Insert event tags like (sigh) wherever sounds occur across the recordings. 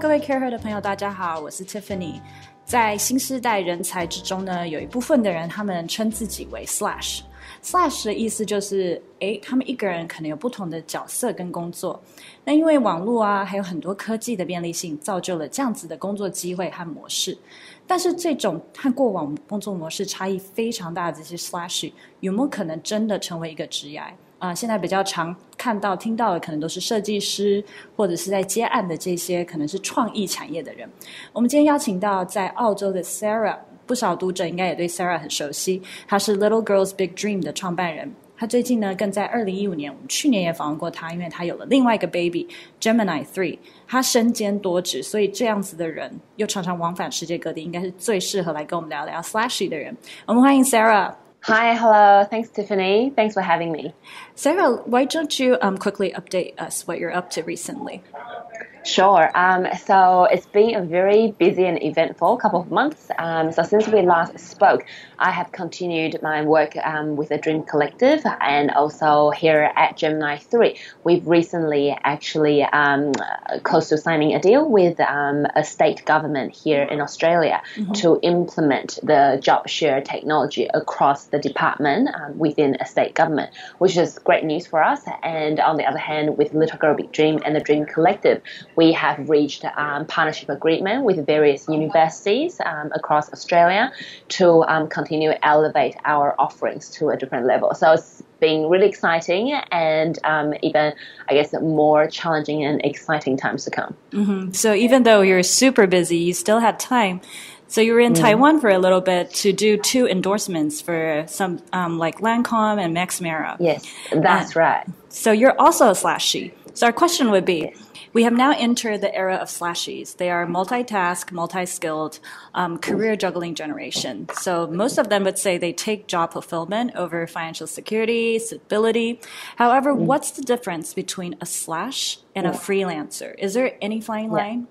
各位 CareHer 的朋友，大家好，我是 Tiffany。在新时代人才之中呢，有一部分的人，他们称自己为 Slash。Slash 的意思就是，诶，他们一个人可能有不同的角色跟工作。那因为网络啊，还有很多科技的便利性，造就了这样子的工作机会和模式。但是这种和过往工作模式差异非常大的这些 Slash，有没有可能真的成为一个职业？啊，现在比较常看到、听到的，可能都是设计师或者是在接案的这些，可能是创意产业的人。我们今天邀请到在澳洲的 Sarah，不少读者应该也对 Sarah 很熟悉，她是 Little Girls Big Dream 的创办人。她最近呢，更在二零一五年，我们去年也访问过她，因为她有了另外一个 baby Gemini Three。她身兼多职，所以这样子的人又常常往返世界各地，应该是最适合来跟我们聊聊 Slashy 的人。我们欢迎 Sarah。Hi, hello. Thanks, Tiffany. Thanks for having me. Sarah, why don't you um, quickly update us what you're up to recently? Sure. Um, so it's been a very busy and eventful couple of months. Um, so since we last spoke, I have continued my work um, with the Dream Collective and also here at Gemini 3. We've recently actually um, close to signing a deal with um, a state government here in Australia mm-hmm. to implement the job share technology across the department um, within a state government, which is great news for us. And on the other hand, with Little Girl Big Dream and the Dream Collective, we have reached um, partnership agreement with various universities um, across Australia to um, continue elevate our offerings to a different level. So it's been really exciting and um, even, I guess, more challenging and exciting times to come. Mm-hmm. So even though you're super busy, you still had time. So you were in mm. Taiwan for a little bit to do two endorsements for some um, like Lancome and Max Mara. Yes, that's uh, right. So you're also a slashie. So our question would be, yes. We have now entered the era of slashies. They are multitask, multi-skilled, um, career juggling generation. So most of them would say they take job fulfillment over financial security, stability. However, mm. what's the difference between a slash and a freelancer? Is there any fine line?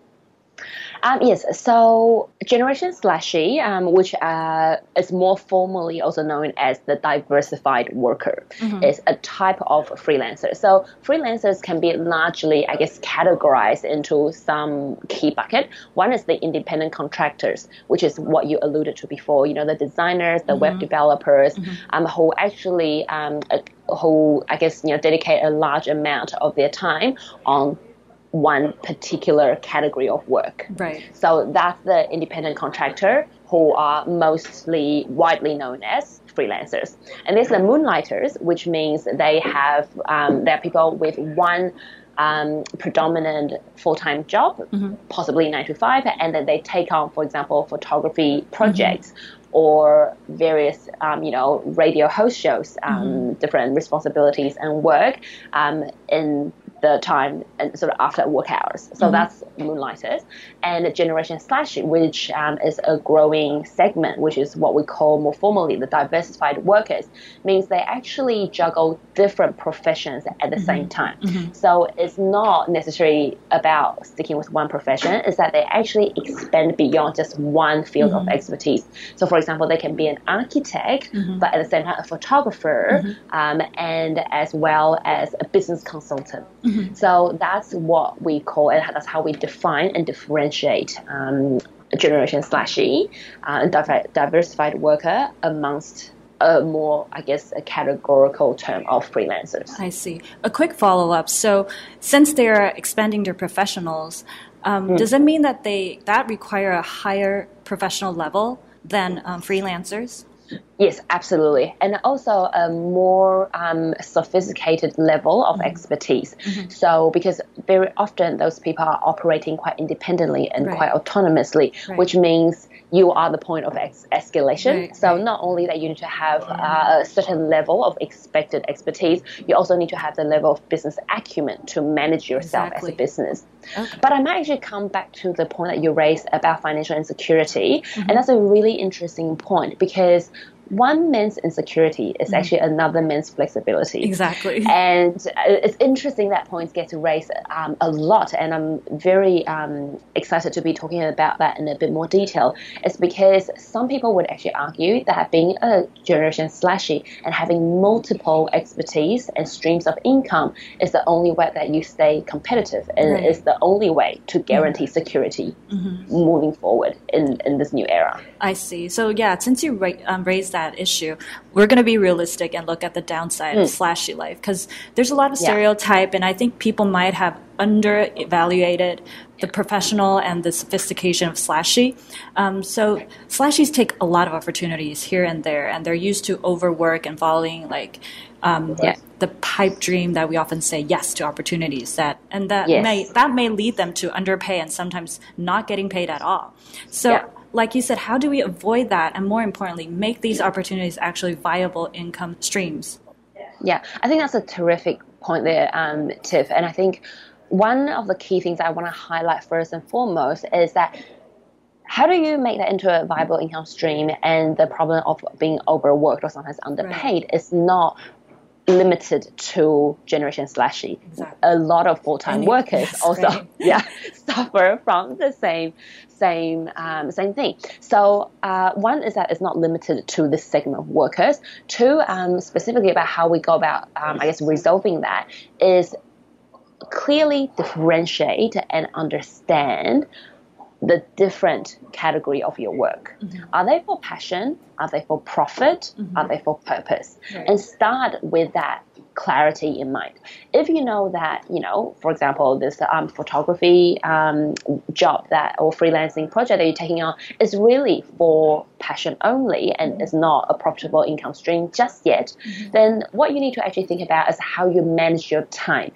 Um, yes, so Generation Slashie, um, which uh, is more formally also known as the diversified worker, mm-hmm. is a type of freelancer. So freelancers can be largely, I guess, categorized into some key bucket. One is the independent contractors, which is what you alluded to before. You know, the designers, the mm-hmm. web developers, mm-hmm. um, who actually um, uh, who I guess you know dedicate a large amount of their time on one particular category of work. Right. So that's the independent contractor who are mostly widely known as freelancers. And there's the moonlighters, which means they have um, they're people with one um, predominant full-time job, mm-hmm. possibly nine to five, and then they take on, for example, photography projects. Mm-hmm. Or various, um, you know, radio host shows, um, mm-hmm. different responsibilities and work um, in the time and sort of after work hours. So mm-hmm. that's moonlighters. And Generation Slash, which um, is a growing segment, which is what we call more formally the diversified workers, means they actually juggle different professions at the mm-hmm. same time. Mm-hmm. So it's not necessarily about sticking with one profession, it's that they actually expand beyond just one field of mm-hmm. expertise. So, for example, they can be an architect, mm-hmm. but at the same time, a photographer, mm-hmm. um, and as well as a business consultant. Mm-hmm. So that's what we call it. That's how we define and differentiate um, generation slashie uh, diversified worker amongst a more, I guess, a categorical term of freelancers. I see. A quick follow up. So, since they're expanding their professionals, um, mm. does it mean that they that require a higher professional level than um, freelancers? Yes, absolutely. And also a more um, sophisticated level of mm-hmm. expertise. Mm-hmm. So, because very often those people are operating quite independently and right. quite autonomously, right. which means you are the point of ex- escalation. Right, so not only that you need to have uh, a certain level of expected expertise, you also need to have the level of business acumen to manage yourself exactly. as a business. Okay. But I might actually come back to the point that you raised about financial insecurity, mm-hmm. and that's a really interesting point because one man's insecurity is actually another man's flexibility. Exactly. (laughs) And it's interesting that points get raised um, a lot, and I'm very um, excited to be talking about that in a bit more detail. It's because some people would actually argue that being a generation slashie and having multiple expertise and streams of income is the only way that you stay competitive and Right. is the only way to guarantee security moving forward in, in this new era. I see. So yeah, since you ra- um, raised that issue, we're going to be realistic and look at the downside of slashie life because there's a lot of Hmm. Yeah. stereotype, and I think people might have under evaluated the professional and the sophistication of slashie. Um, so slashies take a lot of opportunities here and there, and they're used to overwork and following like. Um, Yeah. The pipe dream that we often say yes to opportunities that, and that Yes. may that may lead them to underpay and sometimes not getting paid at all. So Yeah. Like you said, how do we avoid that? And more importantly, make these opportunities actually viable income streams? Yeah, I think that's a terrific point there, um, Tiff. And I think one of the key things I want to highlight first and foremost is that how do you make that into a viable income stream? And the problem of being overworked or sometimes underpaid is not limited to generation slashie. Exactly. A lot of full-time workers (laughs) yes, also right. (laughs) yeah suffer from the same same um, same thing. So uh, one is that it's not limited to this segment of workers. Two, um, specifically about how we go about um, I guess resolving that is clearly differentiate and understand the different category of your work. Are they for passion? Are they for profit? Are they for purpose? Right. And start with that clarity in mind. If you know that, you know, for example, this um, photography um, job that or freelancing project that you're taking on is really for passion only and is not a profitable income stream just yet, then what you need to actually think about is how you manage your time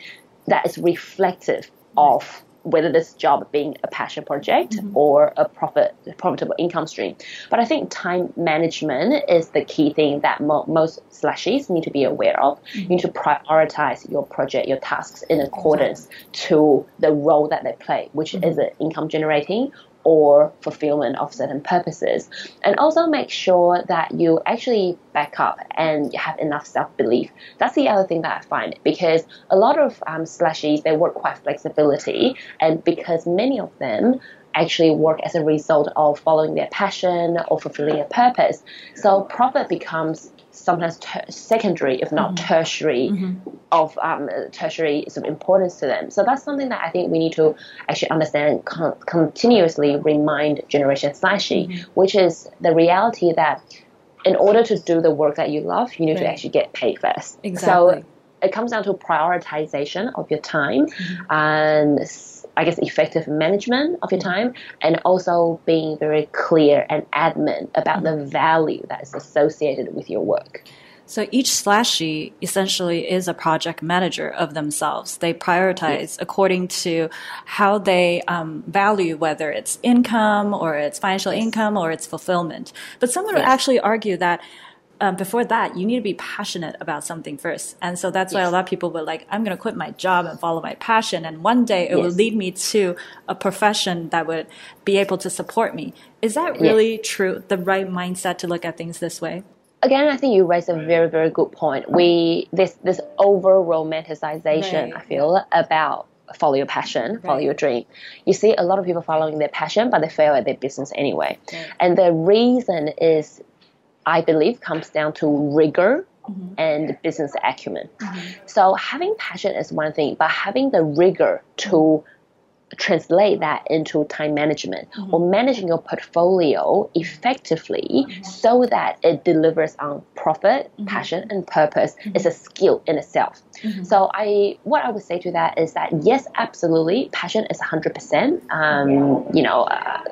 that is reflective of whether this job being a passion project mm-hmm. or a profit profitable income stream. But I think time management is the key thing that mo- most slashies need to be aware of. You need to mm-hmm. prioritize your project, your tasks in accordance to the role that they play, which mm-hmm. is it income generating or fulfillment of certain purposes. And also make sure that you actually back up and have enough self belief. That's the other thing that I find because a lot of um, slashies, they work quite flexibility, and because many of them actually work as a result of following their passion or fulfilling a purpose. So profit becomes sometimes ter- secondary, if not mm-hmm. tertiary, mm-hmm. of um, tertiary sort of importance to them. So that's something that I think we need to actually understand, con- continuously remind Generation Slashie, mm-hmm. which is the reality that in order to do the work that you love, you need to actually get paid first. Exactly. So it comes down to prioritization of your time and I guess effective management of your time and also being very clear and adamant about the value that is associated with your work. So each slashie essentially is a project manager of themselves. They prioritize according to how they um, value whether it's income or it's financial income or it's fulfillment. But someone would actually argue that um, before that, you need to be passionate about something first. And so that's why a lot of people were like, I'm going to quit my job and follow my passion. And one day it will lead me to a profession that would be able to support me. Is that really true? The right mindset to look at things this way? Again, I think you raise a very, very good point. We this this over romanticization, Right. I feel, about follow your passion, follow your dream. You see a lot of people following their passion, but they fail at their business anyway. Right. And the reason is, I believe, comes down to rigor mm-hmm. and business acumen. Mm-hmm. So having passion is one thing, but having the rigor to translate that into time management mm-hmm. or managing your portfolio effectively so that it delivers on profit, passion, and purpose is a skill in itself. So I, what I would say to that is that yes, absolutely, passion is 100%. Um, you know, uh,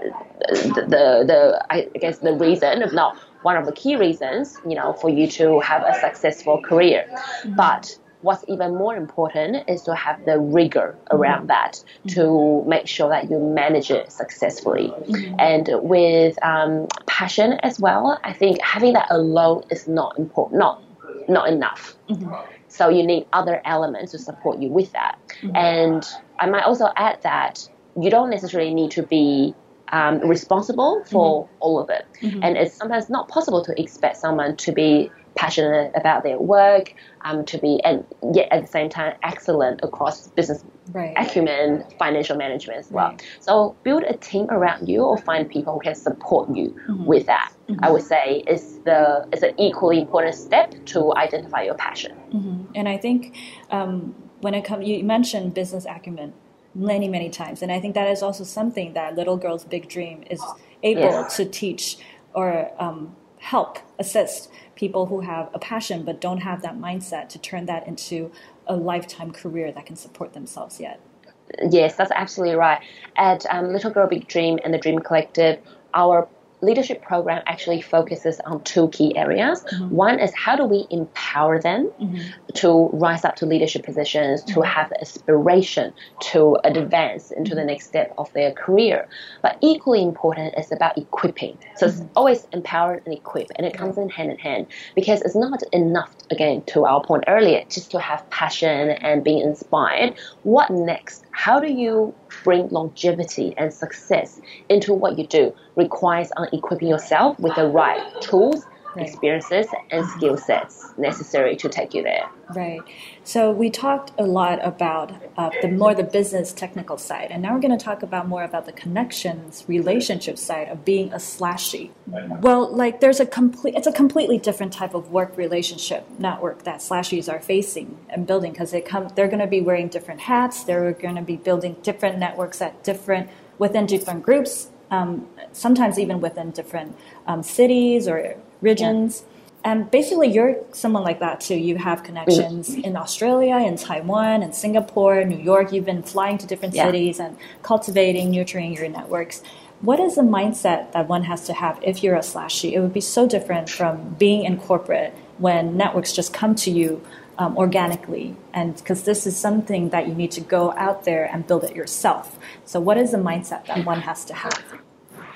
the, the the I guess the reason, if not one of the key reasons, you know, for you to have a successful career, mm-hmm. but what's even more important is to have the rigor around mm-hmm. that to make sure that you manage it successfully. Mm-hmm. And with um, passion as well, I think having that alone is not important, not not enough. So you need other elements to support you with that. And I might also add that you don't necessarily need to be um, responsible for mm-hmm. all of it. Mm-hmm. And it's sometimes not possible to expect someone to be passionate about their work, um, to be, and yet at the same time, excellent across business right. acumen, financial management as well. Right. So build a team around you or find people who can support you mm-hmm. with that. Mm-hmm. I would say is the is an equally important step to identify your passion. Mm-hmm. And I think um, when it comes, you mentioned business acumen many many times, and I think that is also something that Little Girls Big Dream is able yes. to teach or um, help assist people who have a passion but don't have that mindset to turn that into a lifetime career that can support themselves yet. Yes, that's absolutely right. At um, Little Girl Big Dream and the Dream Collective, our leadership program actually focuses on two key areas. Mm-hmm. One is how do we empower them mm-hmm. to rise up to leadership positions, to mm-hmm. have the aspiration to advance into the next step of their career. But equally important is about equipping. So it's mm-hmm. always empower and equip, and it comes in hand in hand because it's not enough, again, to our point earlier, just to have passion and being inspired. What next? How do you bring longevity and success into what you do requires on equipping yourself with the right tools right. experiences and skill sets necessary to take you there. Right. So we talked a lot about uh, the more the business technical side, and now we're going to talk about more about the connections, relationship side of being a slashie. Well, like there's a complete, it's a completely different type of work relationship network that slashies are facing and building because they come, they're going to be wearing different hats. They're going to be building different networks at different within different groups. Um, sometimes even within different um, cities or regions. Yeah. And basically, you're someone like that too. You have connections in Australia, in Taiwan, in Singapore, New York. You've been flying to different yeah. cities and cultivating, nurturing your networks. What is the mindset that one has to have if you're a slashie? It would be so different from being in corporate when networks just come to you um, organically, and because this is something that you need to go out there and build it yourself. So, what is the mindset that one has to have?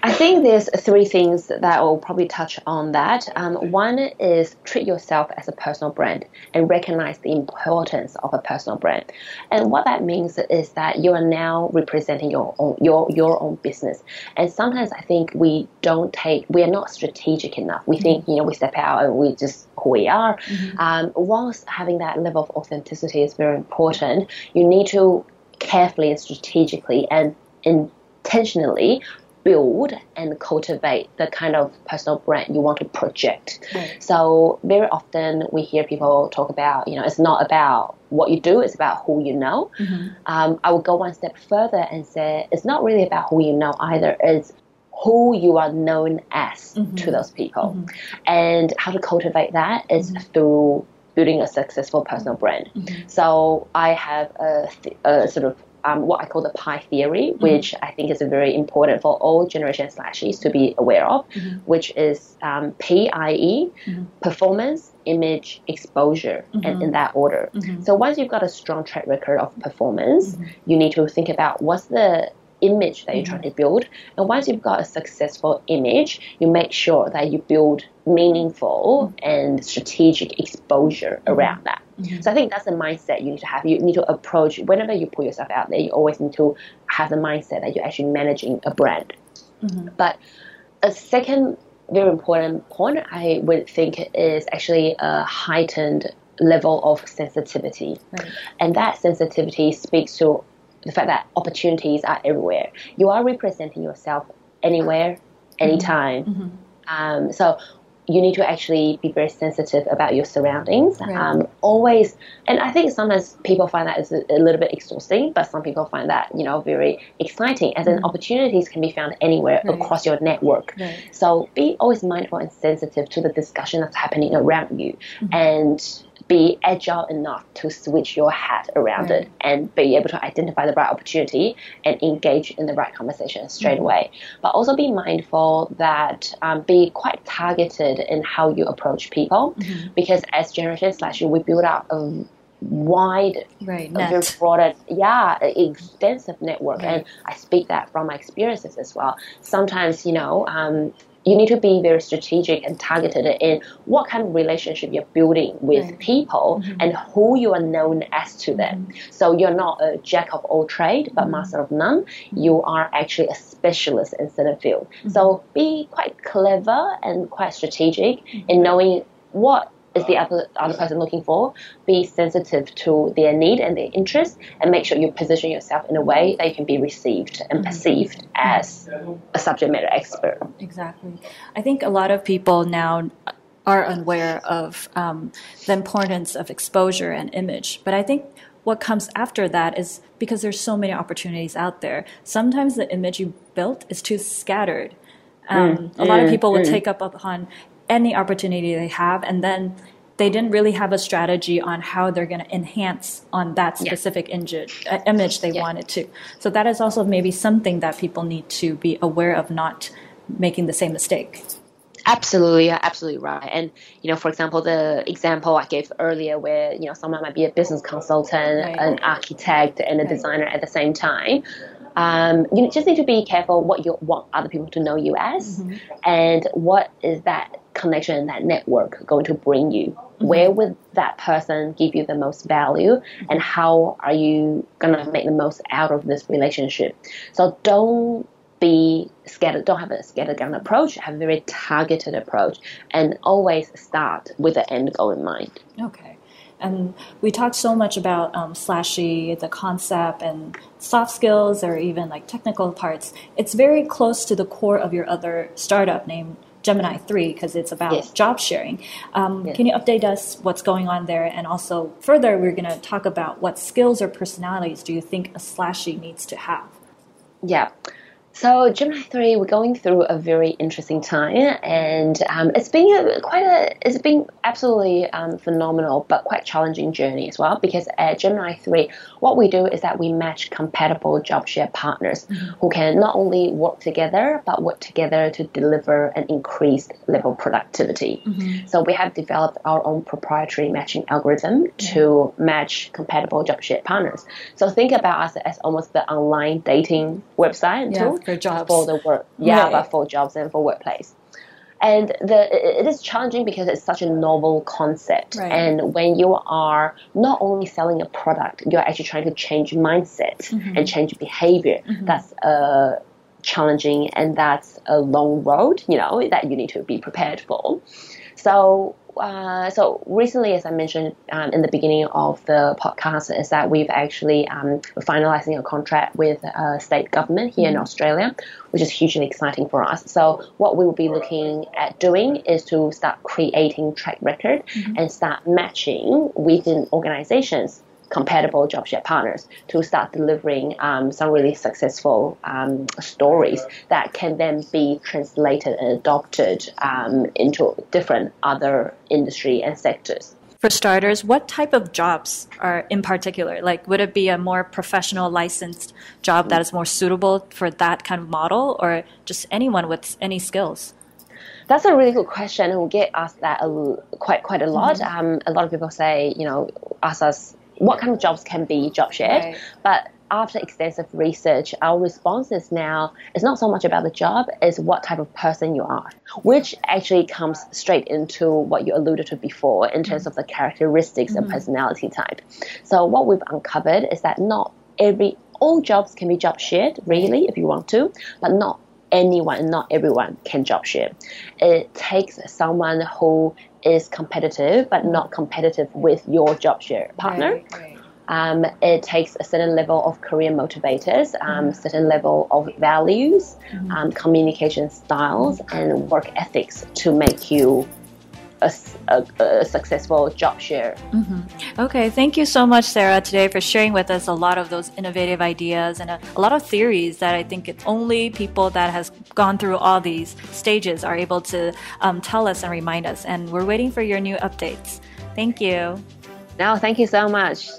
I think there's three things that I will probably touch on that. Um, one is treat yourself as a personal brand and recognize the importance of a personal brand. And what that means is that you are now representing your own your your own business. And sometimes I think we don't take we are not strategic enough. We think you know we step out and we just who we are. Mm-hmm. Um, whilst having that level of authenticity is very important, you need to carefully and strategically and intentionally build and cultivate the kind of personal brand you want to project. Right. So very often we hear people talk about, you know, it's not about what you do, it's about who you know. Mm-hmm. Um, I would go one step further and say it's not really about who you know either. It's who you are known as mm-hmm. to those people. Mm-hmm. And how to cultivate that is mm-hmm. through building a successful personal brand. Mm-hmm. So I have a, a sort of um, what I call the PIE theory, mm-hmm. which I think is very important for all generation slashies to be aware of, mm-hmm. which is um, PIE, mm-hmm. performance, image, exposure, and mm-hmm. in that order. Mm-hmm. So once you've got a strong track record of performance, mm-hmm. you need to think about what's the image that you're trying to build. And once you've got a successful image, you make sure that you build meaningful and strategic exposure around that. Mm-hmm. So I think that's the mindset you need to have. You need to approach whenever you put yourself out there. You always need to have the mindset that you're actually managing a brand. Mm-hmm. But a second very important point I would think is actually a heightened level of sensitivity, right. and that sensitivity speaks to the fact that opportunities are everywhere. You are representing yourself anywhere, anytime. Mm-hmm. Um, so you need to actually be very sensitive about your surroundings. Right. Um, always, and I think sometimes people find that is a, a, little bit exhausting, but some people find that you know very exciting. As mm-hmm. in, opportunities can be found anywhere right. across your network. Right. So be always mindful and sensitive to the discussion that's happening around you, mm-hmm. and be agile enough to switch your hat around right. it and be able to identify the right opportunity and engage in the right conversation straight mm-hmm. away. But also be mindful that um, be quite targeted in how you approach people mm-hmm. because as Generation Slash, we build up a wide, right, very broad, yeah, extensive network. Right. And I speak that from my experiences as well. Sometimes, you know, um, you need to be very strategic and targeted in what kind of relationship you're building with right. people mm-hmm. and who you are known as to them. Mm-hmm. So you're not a jack of all trade but mm-hmm. master of none. You are actually a specialist in certain field. Mm-hmm. So be quite clever and quite strategic in mm-hmm. knowing what is the other other person looking for. Be sensitive to their need and their interest, and make sure you position yourself in a way that you can be received and mm-hmm. perceived as a subject matter expert. Exactly. I think a lot of people now are unaware of um, the importance of exposure and image, but I think what comes after that is because there's so many opportunities out there. Sometimes the image you built is too scattered. Um, mm, a lot of mm, people would mm. take up upon any opportunity they have and then they didn't really have a strategy on how they're going to enhance on that specific yeah. image, uh, image they yeah. wanted to. So that is also maybe something that people need to be aware of not making the same mistake. Absolutely, absolutely right. And you know, for example, the example I gave earlier, where you know someone might be a business consultant, right. an architect, and a right. designer at the same time um, you just need to be careful what you want other people to know you as, mm-hmm. and what is that connection, that network going to bring you. Mm-hmm. Where would that person give you the most value, mm-hmm. and how are you gonna make the most out of this relationship? So don't be scattered. Don't have a scattergun approach. Have a very targeted approach, and always start with the end goal in mind. Okay. And we talked so much about um, Slashie, the concept, and soft skills, or even like technical parts. It's very close to the core of your other startup named Gemini 3 because it's about yes. job sharing. Um, yes. Can you update us what's going on there? And also, further, we're going to talk about what skills or personalities do you think a Slashie needs to have? Yeah. So Gemini three, we're going through a very interesting time, and um, it's been a, quite a, it's been absolutely um, phenomenal, but quite challenging journey as well. Because at Gemini three, what we do is that we match compatible job share partners mm-hmm. who can not only work together but work together to deliver an increased level of productivity. Mm-hmm. So we have developed our own proprietary matching algorithm mm-hmm. to match compatible job share partners. So think about us as almost the online dating website yeah. tool for jobs for the work. Yeah, right. but for jobs and for workplace. And the, it is challenging because it's such a novel concept. Right. And when you are not only selling a product, you're actually trying to change mindset mm-hmm. and change behavior. Mm-hmm. That's uh, challenging and that's a long road, you know, that you need to be prepared for. So uh, so recently, as I mentioned um, in the beginning of the podcast, is that we've actually um, finalizing a contract with a state government here mm-hmm. in Australia, which is hugely exciting for us. So what we will be looking at doing is to start creating track record mm-hmm. and start matching within organizations compatible job share partners to start delivering um, some really successful um, stories that can then be translated and adopted um, into different other industry and sectors. For starters, what type of jobs are in particular? Like, would it be a more professional, licensed job that is more suitable for that kind of model, or just anyone with any skills? That's a really good question, and we get asked that a, quite quite a lot. Mm-hmm. Um, a lot of people say, you know, ask us what kind of jobs can be job shared. Right. But after extensive research, our responses now is not so much about the job as what type of person you are, which actually comes straight into what you alluded to before in terms of the characteristics mm-hmm. and personality type. So what we've uncovered is that not every all jobs can be job shared, really, if you want to, but not anyone, not everyone can job share. It takes someone who is competitive, but not competitive with your job share partner. Right, right. Um, it takes a certain level of career motivators, um, mm-hmm. certain level of values, mm-hmm. um, communication styles, and work ethics to make you a, a, a successful job share. Mm-hmm. Okay, thank you so much, Sarah, today for sharing with us a lot of those innovative ideas and a, a lot of theories that I think it's only people that has gone through all these stages are able to um, tell us and remind us. And we're waiting for your new updates. Thank you. No, thank you so much.